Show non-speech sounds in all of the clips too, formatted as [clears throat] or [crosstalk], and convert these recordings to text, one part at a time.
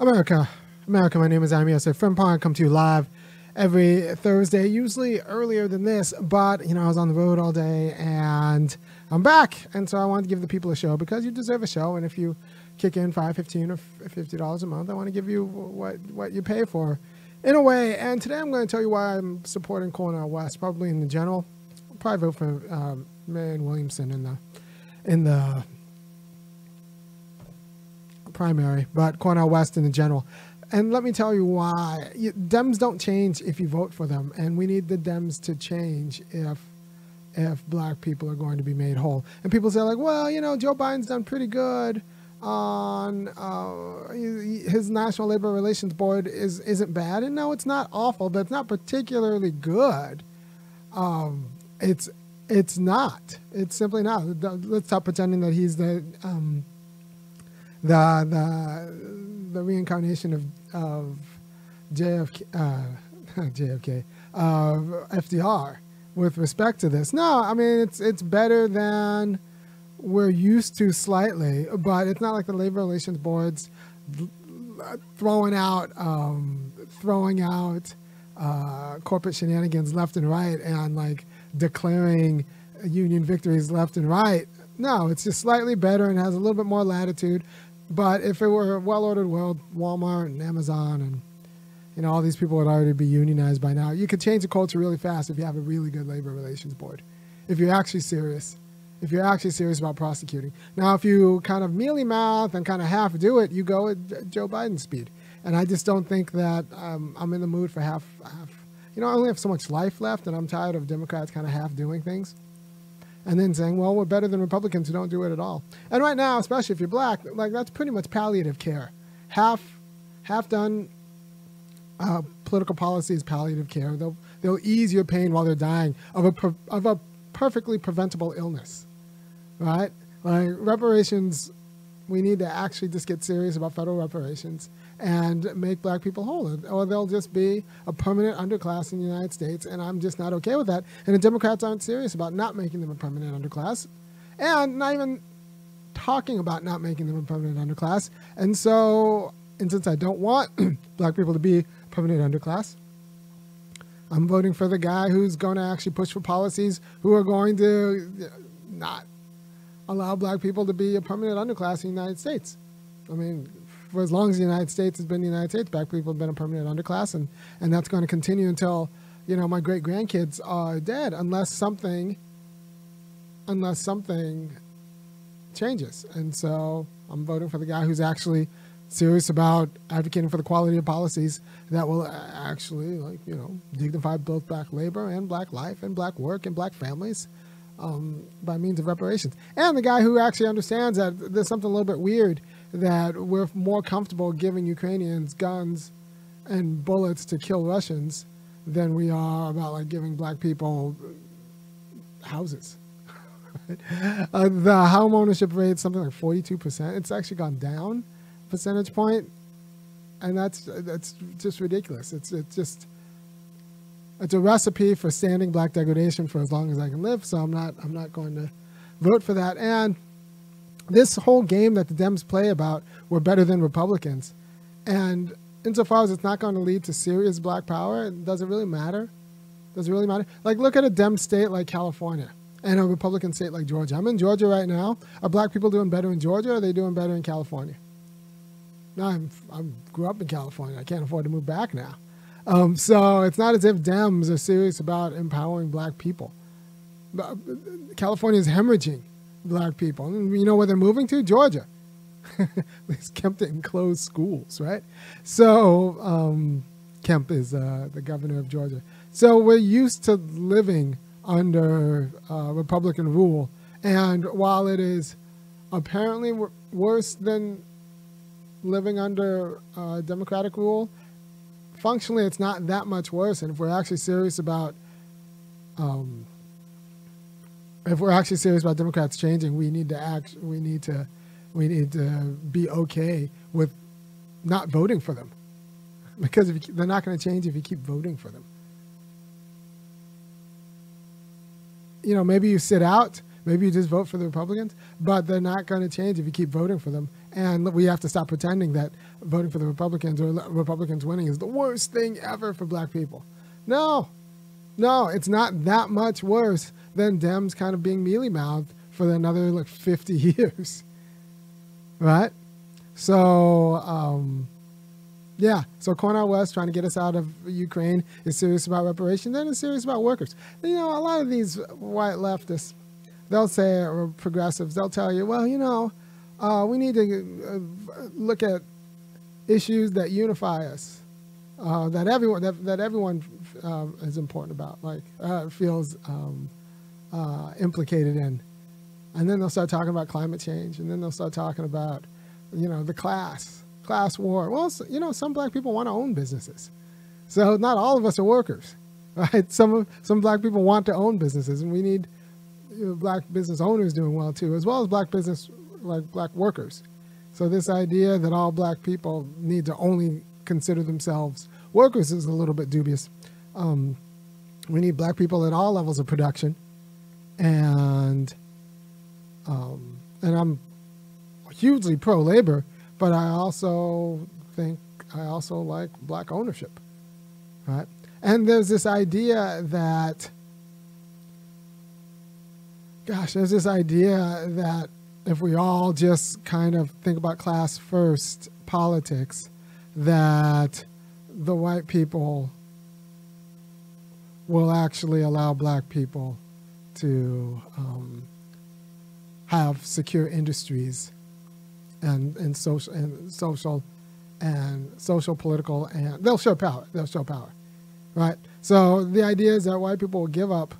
America, America, my name is Amy Yosef Frimpong. I come to you live every Thursday, usually earlier than this, but you know, I was on the road all day and I'm back. And so I wanted to give the people a show because you deserve a show. And if you kick in five, fifteen, or fifty dollars a month, I want to give you what what you pay for in a way. And today I'm going to tell you why I'm supporting Cornel West, probably in the general. I'll probably vote for um, Marianne Williamson in the in the primary, but Cornel West in the general. And let me tell you why. Dems don't change if you vote for them, and we need the Dems to change if if black people are going to be made whole. And people say like, well, you know, Joe Biden's done pretty good on uh, his National Labor Relations Board is isn't bad, and no, it's not awful, but it's not particularly good. Um, it's it's not. It's simply not. Let's stop pretending that he's the um, the the the reincarnation of of JFK, uh, [laughs] JFK of FDR with respect to this. No, I mean it's it's better than we're used to slightly, but it's not like the labor relations boards throwing out um, throwing out uh, corporate shenanigans left and right and like declaring union victories left and right. No, it's just slightly better and has a little bit more latitude. But if it were a well-ordered world, Walmart and Amazon and you know all these people would already be unionized by now. You could change the culture really fast if you have a really good labor relations board. If you're actually serious, if you're actually serious about prosecuting. Now, if you kind of mealy mouth and kind of half do it, you go at Joe Biden's speed. And I just don't think that um, I'm in the mood for half, half. You know, I only have so much life left, and I'm tired of Democrats kind of half doing things and then saying, well, we're better than Republicans who don't do it at all. And right now, especially if you're black, like that's pretty much palliative care. Half, half done uh, political policy is palliative care. They'll, they'll ease your pain while they're dying of a, of a perfectly preventable illness, right? Like reparations, we need to actually just get serious about federal reparations and make black people whole, or they'll just be a permanent underclass in the United States, and I'm just not okay with that. And the Democrats aren't serious about not making them a permanent underclass, and not even talking about not making them a permanent underclass. And so, and since I don't want [clears throat] black people to be permanent underclass, I'm voting for the guy who's going to actually push for policies who are going to uh, not allow black people to be a permanent underclass in the United States. I mean, for as long as the United States has been the United States, black people have been a permanent underclass, and, and that's going to continue until, you know, my great grandkids are dead, unless something, unless something changes. And so I'm voting for the guy who's actually serious about advocating for the quality of policies that will actually, like, you know, dignify both black labor and black life and black work and black families. Um, by means of reparations. And the guy who actually understands that there's something a little bit weird that we're more comfortable giving Ukrainians guns and bullets to kill Russians than we are about like giving black people houses. [laughs] uh, the home ownership rate something like 42%. It's actually gone down percentage point, and that's that's just ridiculous. It's it's just it's a recipe for standing black degradation for as long as I can live. So I'm not I'm not going to vote for that. And this whole game that the Dems play about we're better than Republicans, and insofar as it's not going to lead to serious black power, does it really matter? Does it really matter? Like, look at a Dem state like California and a Republican state like Georgia. I'm in Georgia right now. Are black people doing better in Georgia or are they doing better in California? No, I'm, I grew up in California. I can't afford to move back now. Um, so it's not as if Dems are serious about empowering black people. California is hemorrhaging black people. You know where they're moving to? Georgia. [laughs] These Kemp didn't close schools, right? So um, Kemp is uh, the governor of Georgia. So we're used to living under uh, Republican rule, and while it is apparently worse than living under uh, Democratic rule, functionally it's not that much worse. And if we're actually serious about um, if we're actually serious about Democrats changing, we need to act. We need to, we need to be okay with not voting for them, [laughs] because you, they're not going to change if you keep voting for them. You know, maybe you sit out, maybe you just vote for the Republicans, but they're not going to change if you keep voting for them. and we have to stop pretending that voting for the Republicans or Republicans winning is the worst thing ever for black people. No, no, it's not that much worse than Dems kind of being mealy mouthed for another like 50 [laughs] years. Right? So, um, yeah, so Cornel West trying to get us out of Ukraine is serious about reparations and is serious about workers. You know, a lot of these white leftists, they'll say, or progressives, they'll tell you, well, you know, uh, we need to uh, look at issues that unify us, uh, that everyone that, that everyone uh, is important about, like uh, feels um, uh, implicated in, and then they'll start talking about climate change, and then they'll start talking about, you know, the class class war. Well, you know, some black people want to own businesses, so not all of us are workers, [laughs] right? Some some black people want to own businesses, and we need you know, black business owners doing well too, as well as black business like black workers. So this idea that all black people need to only consider themselves workers is a little bit dubious. Um, we need black people at all levels of production, and um, and I'm hugely pro labor, but I also think I also like black ownership, right? And there's this idea that, gosh, there's this idea that if we all just kind of think about class first politics, that the white people will actually allow black people to um, have secure industries and, and social and social and social political and they'll show power they'll show power right so the idea is that white people will give up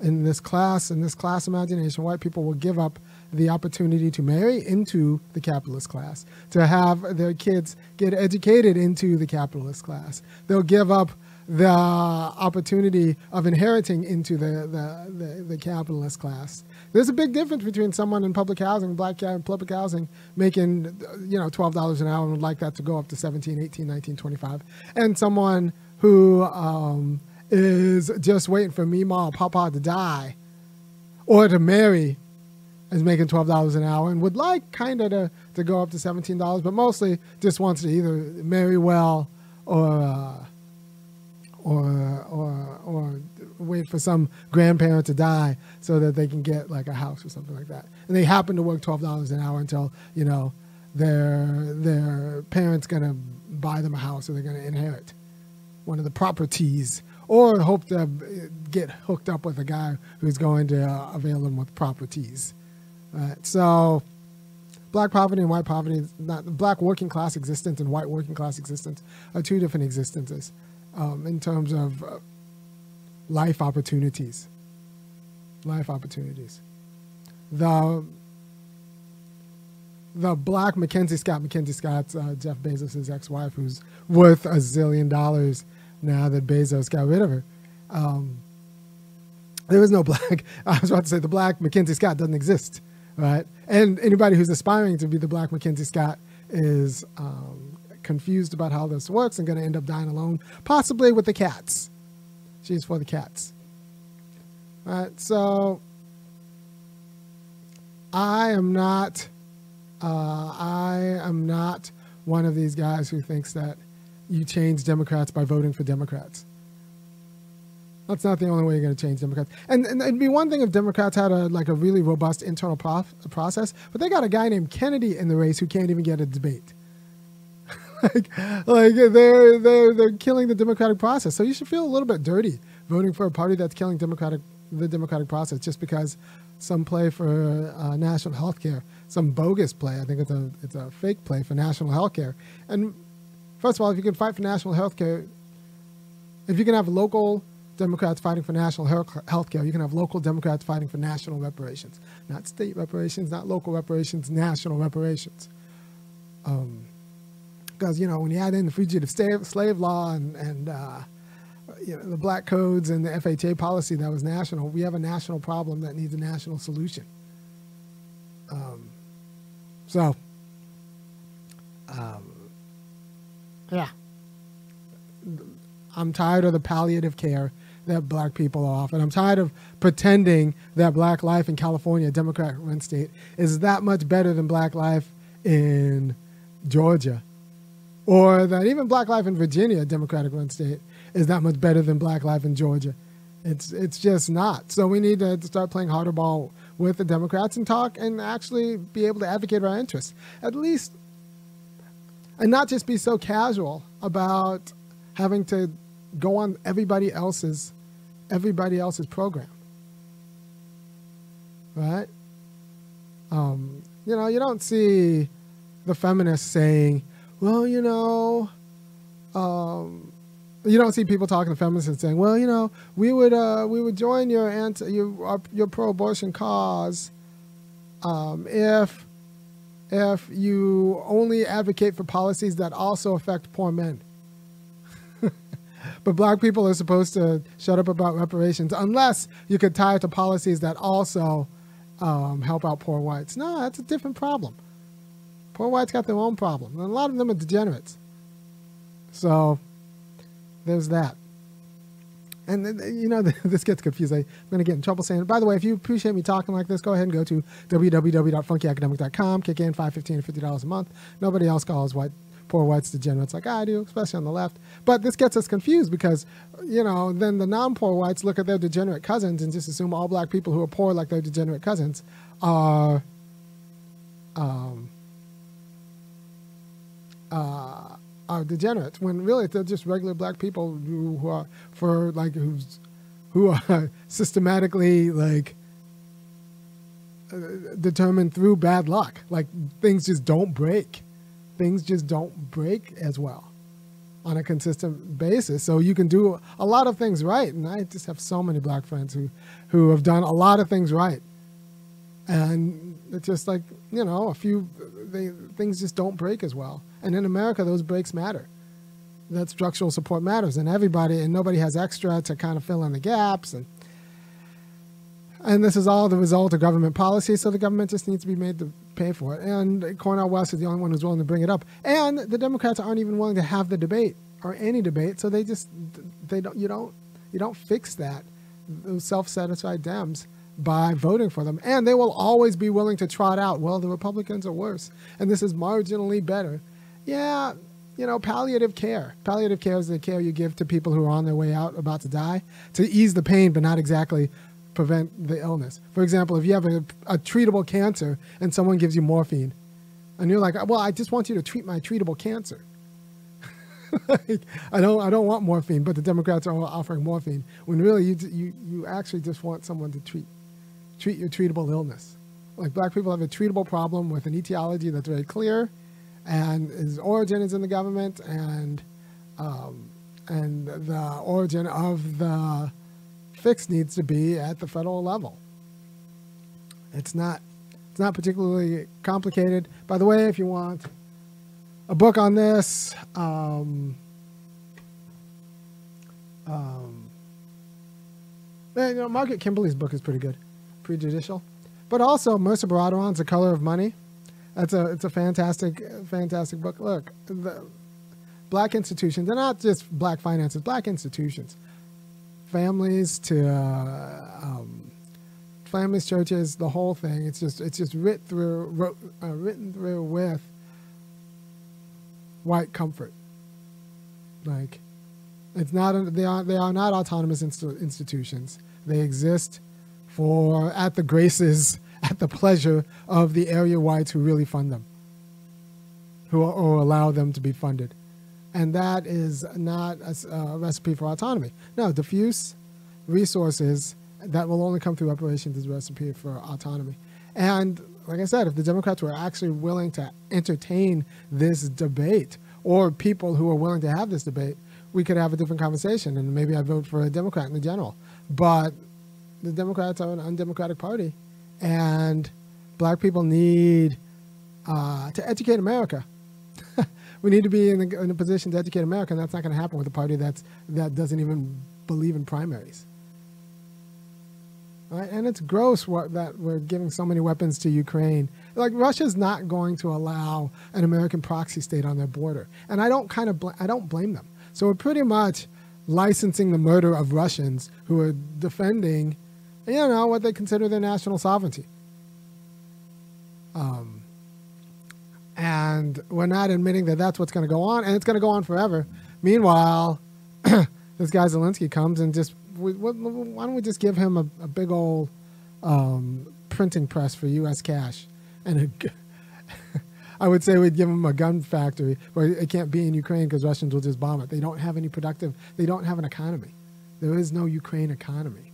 in this class in this class imagination white people will give up the opportunity to marry into the capitalist class, to have their kids get educated into the capitalist class. They'll give up the opportunity of inheriting into the, the, the, the, capitalist class. There's a big difference between someone in public housing, black guy in public housing, making, you know, $12 an hour and would like that to go up to 17, 18, 19, 25, and someone who um, is just waiting for Mima or Papa to die or to marry is making twelve dollars an hour and would like kind of to, to go up to seventeen dollars, but mostly just wants to either marry well or uh, or or or wait for some grandparent to die so that they can get like a house or something like that. And they happen to work twelve dollars an hour until you know their their parents gonna buy them a house or they're gonna inherit one of the properties or hope to get hooked up with a guy who's going to uh, avail them with properties. Right. So, black poverty and white poverty, not black working class existence and white working class existence are two different existences um, in terms of uh, life opportunities. Life opportunities. The the black Mackenzie Scott, Mackenzie Scott's uh, Jeff Bezos' ex-wife, who's worth a zillion dollars now that Bezos got rid of her. Um, there is no black. [laughs] I was about to say the black Mackenzie Scott doesn't exist right? And anybody who's aspiring to be the Black Mackenzie Scott is um, confused about how this works and going to end up dying alone, possibly with the cats. She's for the cats. All right, so I am not. Uh, I am not one of these guys who thinks that you change Democrats by voting for Democrats. That's not the only way you're going to change Democrats. And, and it'd be one thing if Democrats had a like a really robust internal prof, process, but they got a guy named Kennedy in the race who can't even get a debate. Like, like they're they're they're killing the democratic process. So you should feel a little bit dirty voting for a party that's killing democratic the democratic process just because some play for uh, national health care, some bogus play. I think it's a it's a fake play for national health care. And first of all, if you can fight for national health care, if you can have local Democrats fighting for national health care. You can have local Democrats fighting for national reparations, not state reparations, not local reparations, national reparations. Because, you know, when you add in the fugitive slave, slave law and, and uh, you know, the black codes and the FHA policy that was national, we have a national problem that needs a national solution. Um, so, um, yeah. I'm tired of the palliative care that black people are off. And I'm tired of pretending that black life in California, a Democratic run state, is that much better than black life in Georgia, or that even Black life in Virginia, a Democratic run state, is that much better than Black life in Georgia. It's it's just not. So we need to start playing harder ball with the Democrats and talk and actually be able to advocate our interests. At least and not just be so casual about having to go on everybody else's everybody else's program. Right? Um, you know, you don't see the feminists saying, well, you know, um, you don't see people talking to feminists and saying, well, you know, we would uh, we would join your anti your your pro-abortion cause um, if if you only advocate for policies that also affect poor men. [laughs] but black people are supposed to shut up about reparations unless you could tie it to policies that also um, help out poor whites. No, that's a different problem. Poor whites got their own problem. And a lot of them are degenerates. So there's that. And you know, [laughs] this gets confusing. I'm going to get in trouble saying. By the way, if you appreciate me talking like this, go ahead and go to www.funkyacademic.com. Kick in five, fifteen, or fifty dollars a month. Nobody else calls white poor whites degenerates like I do, especially on the left. But this gets us confused because, you know, then the non-poor whites look at their degenerate cousins and just assume all black people who are poor like their degenerate cousins are, um, uh, are degenerates when really they're just regular black people who, who are for like who's who are [laughs] systematically like uh, determined through bad luck. Like things just don't break. Things just don't break as well on a consistent basis. So you can do a lot of things right. And I just have so many black friends who, who have done a lot of things right. And it's just like, you know, a few they, things just don't break as well. And in America, those breaks matter. That structural support matters, and everybody and nobody has extra to kind of fill in the gaps. And and this is all the result of government policy, so the government just needs to be made to pay for it. And Cornel West is the only one who's willing to bring it up. And the Democrats aren't even willing to have the debate or any debate, so they just they don't you don't you don't fix that. Those self-satisfied Dems by voting for them. And they will always be willing to trot out, well, the Republicans are worse, and this is marginally better. Yeah, you know, palliative care. Palliative care is the care you give to people who are on their way out, about to die, to ease the pain, but not exactly prevent the illness. For example, if you have a, a treatable cancer and someone gives you morphine, and you're like, well, I just want you to treat my treatable cancer. [laughs] like, I don't, I don't want morphine, but the Democrats are offering morphine when really you, you, you actually just want someone to treat treat your treatable illness. Like black people have a treatable problem with an etiology that's very clear, and its origin is in the government, and um, and the origin of the fix needs to be at the federal level. It's not it's not particularly complicated. By the way, if you want a book on this, um, um, you know, Margaret Kimberley's book is pretty good Prejudential. But also Mehrsa Baradaran's The Color of Money. That's a it's a fantastic fantastic book. Look, the black institutions, they're not just black finances, black institutions. Families to uh, um, families, churches, the whole thing. It's just it's just writ through wrote, uh, written through with white comfort. Like it's not they are they are not autonomous institutions. They exist for at the graces, at the pleasure of the area whites who really fund them, who or allow them to be funded. And that is not a, a uh, recipe for autonomy. No, diffuse resources that will only come through reparations is a recipe for autonomy. And like I said, if the Democrats were actually willing to entertain this debate, or people who are willing to have this debate, we could have a different conversation, and maybe I'd vote for a Democrat in the general. But the Democrats are an undemocratic party, and black people need uh, to educate America. [laughs] we need to be in, in, a position to educate America, and that's not going to happen with a party that's that doesn't even believe in primaries. Right? And it's gross what, that we're giving so many weapons to Ukraine. Like Russia's not going to allow an American proxy state on their border, and I don't kind of bl- I don't blame them. So we're pretty much licensing the murder of Russians who are defending you know, what they consider their national sovereignty. Um, And we're not admitting that that's what's going to go on, and it's going to go on forever. Meanwhile, [clears throat] this guy Zelensky comes and just, why don't we just give him a, a big old um, printing press for U.S. cash? And a, [laughs] I would say we'd give them a gun factory, but it can't be in Ukraine because Russians will just bomb it. They don't have any productive, they don't have an economy. There is no Ukraine economy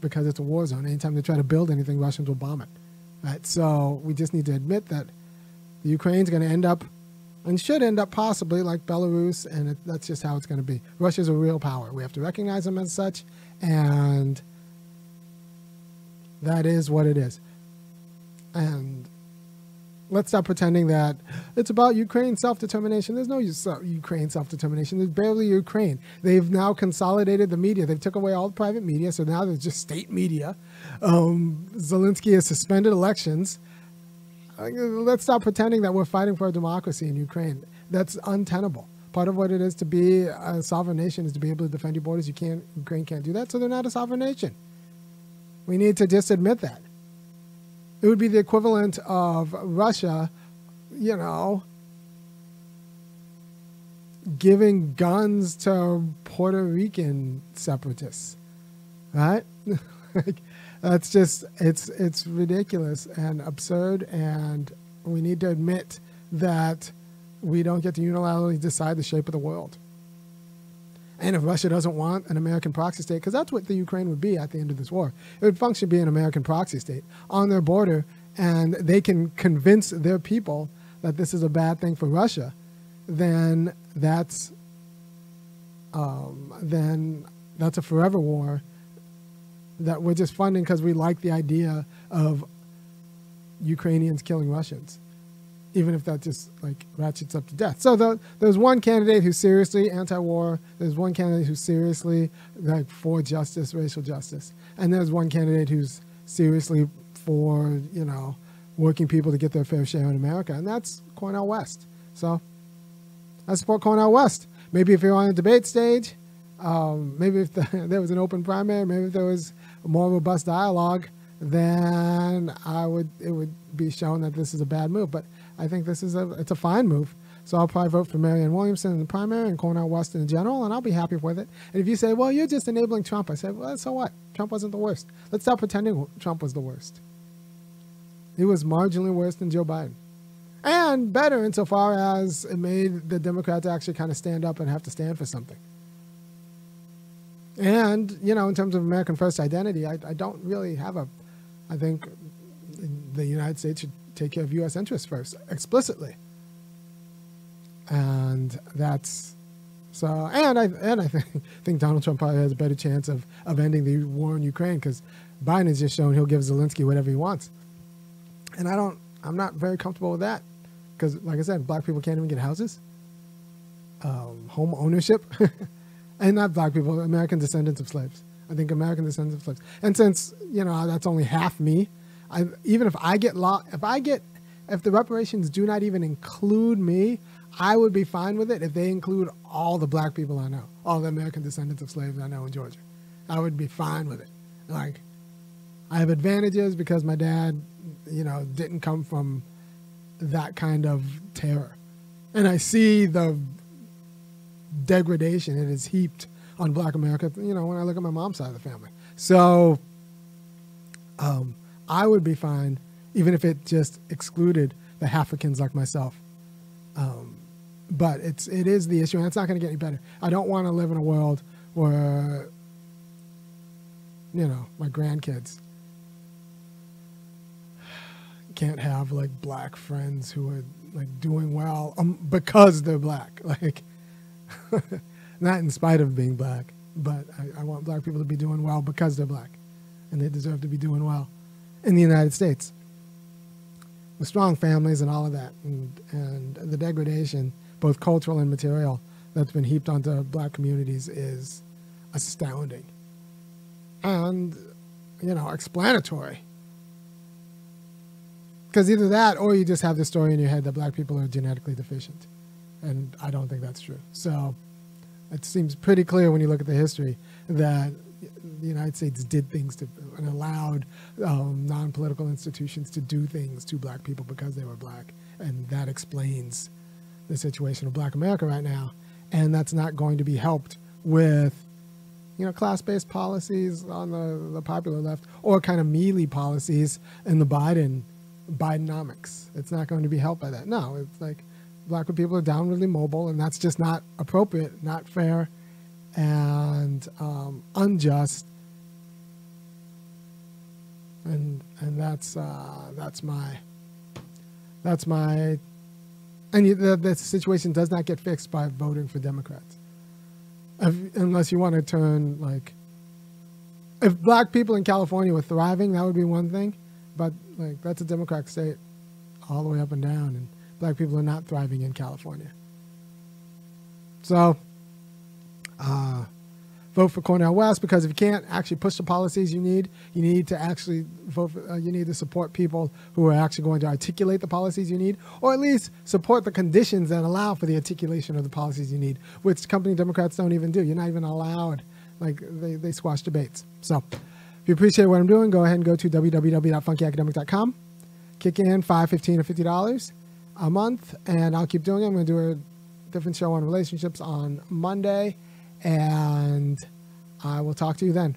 because it's a war zone. Anytime they try to build anything, Russians will bomb it. Right? So we just need to admit that the Ukraine's going to end up and should end up possibly like Belarus, and it, that's just how it's going to be. Russia's a real power. We have to recognize them as such, and that is what it is. And let's stop pretending that it's about Ukraine self-determination. There's no Ukraine self-determination. There's barely Ukraine. They've now consolidated the media. They've took away all the private media, so now there's just state media. Um, Zelensky has suspended elections. Let's stop pretending that we're fighting for a democracy in Ukraine. That's untenable. Part of what it is to be a sovereign nation is to be able to defend your borders. You can't, Ukraine can't do that, so they're not a sovereign nation. We need to just admit that. It would be the equivalent of Russia, you know, giving guns to Puerto Rican separatists, right? [laughs] That's just it's it's ridiculous and absurd, and we need to admit that we don't get to unilaterally decide the shape of the world. And if Russia doesn't want an American proxy state, because that's what the Ukraine would be at the end of this war, it would function be an American proxy state on their border, and they can convince their people that this is a bad thing for Russia, then that's um, then that's a forever war that we're just funding because we like the idea of Ukrainians killing Russians even if that just like ratchets up to death. So the, there's one candidate who's seriously anti-war. There's one candidate who's seriously like for justice, racial justice, and there's one candidate who's seriously for you know working people to get their fair share in America, and that's Cornel West. So I support Cornel West. Maybe if you're on a debate stage, um, maybe if the, [laughs] there was an open primary, maybe if there was more robust dialogue, then I would it would be shown that this is a bad move. But I think this is a it's a fine move. So I'll probably vote for Marianne Williamson in the primary and Cornel West in general, and I'll be happy with it. And if you say, well, you're just enabling Trump, I say, well, so what? Trump wasn't the worst. Let's stop pretending Trump was the worst. He was marginally worse than Joe Biden. And better insofar as it made the Democrats actually kind of stand up and have to stand for something. And, you know, in terms of American first identity, I, I don't really have a, I think the United States should take care of U.S. interests first, explicitly. And that's so. And I and I think, [laughs] think Donald Trump probably has a better chance of of ending the war in Ukraine because Biden has just shown he'll give Zelensky whatever he wants. And I don't. I'm not very comfortable with that because, like I said, black people can't even get houses, um, home ownership, [laughs] and not black people, American descendants of slaves. I think American descendants of slaves. And since you know that's only half me, I, even if I get law, if I get, if the reparations do not even include me, I would be fine with it if they include all the black people I know, all the American descendants of slaves I know in Georgia. I would be fine with it. Like, I have advantages because my dad, you know, didn't come from that kind of terror. And I see the degradation it is heaped on black America, you know, when I look at my mom's side of the family. So, um, I would be fine even if it just excluded the Africans like myself. Um, but it's it is the issue, and it's not going to get any better. I don't want to live in a world where you know my grandkids can't have like black friends who are like doing well um, because they're black. [laughs] Like not in spite of being black, but I, I want black people to be doing well because they're black, and they deserve to be doing well in the United States with strong families and all of that, and, and the degradation, both cultural and material, that's been heaped onto black communities is astounding and, you know, explanatory. Because either that or you just have the story in your head that black people are genetically deficient. And I don't think that's true. So it seems pretty clear when you look at the history that the United States did things to and allowed um, non-political institutions to do things to black people because they were black, and that explains the situation of Black America right now. And that's not going to be helped with, you know, class-based policies on the, the popular left or kind of mealy policies in the Biden Bidenomics. It's not going to be helped by that. No, it's like black people are downwardly mobile, and that's just not appropriate, not fair, and um, unjust. And and that's uh, that's my that's my and you, the, the situation does not get fixed by voting for Democrats, if, unless you want to turn like if black people in California were thriving, that would be one thing, but like that's a Democratic state, all the way up and down, and black people are not thriving in California. So, uh, vote for Cornel West because if you can't actually push the policies you need, you need to actually vote. For, uh, you need to support people who are actually going to articulate the policies you need, or at least support the conditions that allow for the articulation of the policies you need, which company Democrats don't even do. You're not even allowed. Like they, they squash debates. So, if you appreciate what I'm doing, go ahead and go to www.funkyacademic.com. Kick in five, fifteen, or fifty dollars a month, and I'll keep doing it. I'm going to do a different show on relationships on Monday, and I will talk to you then.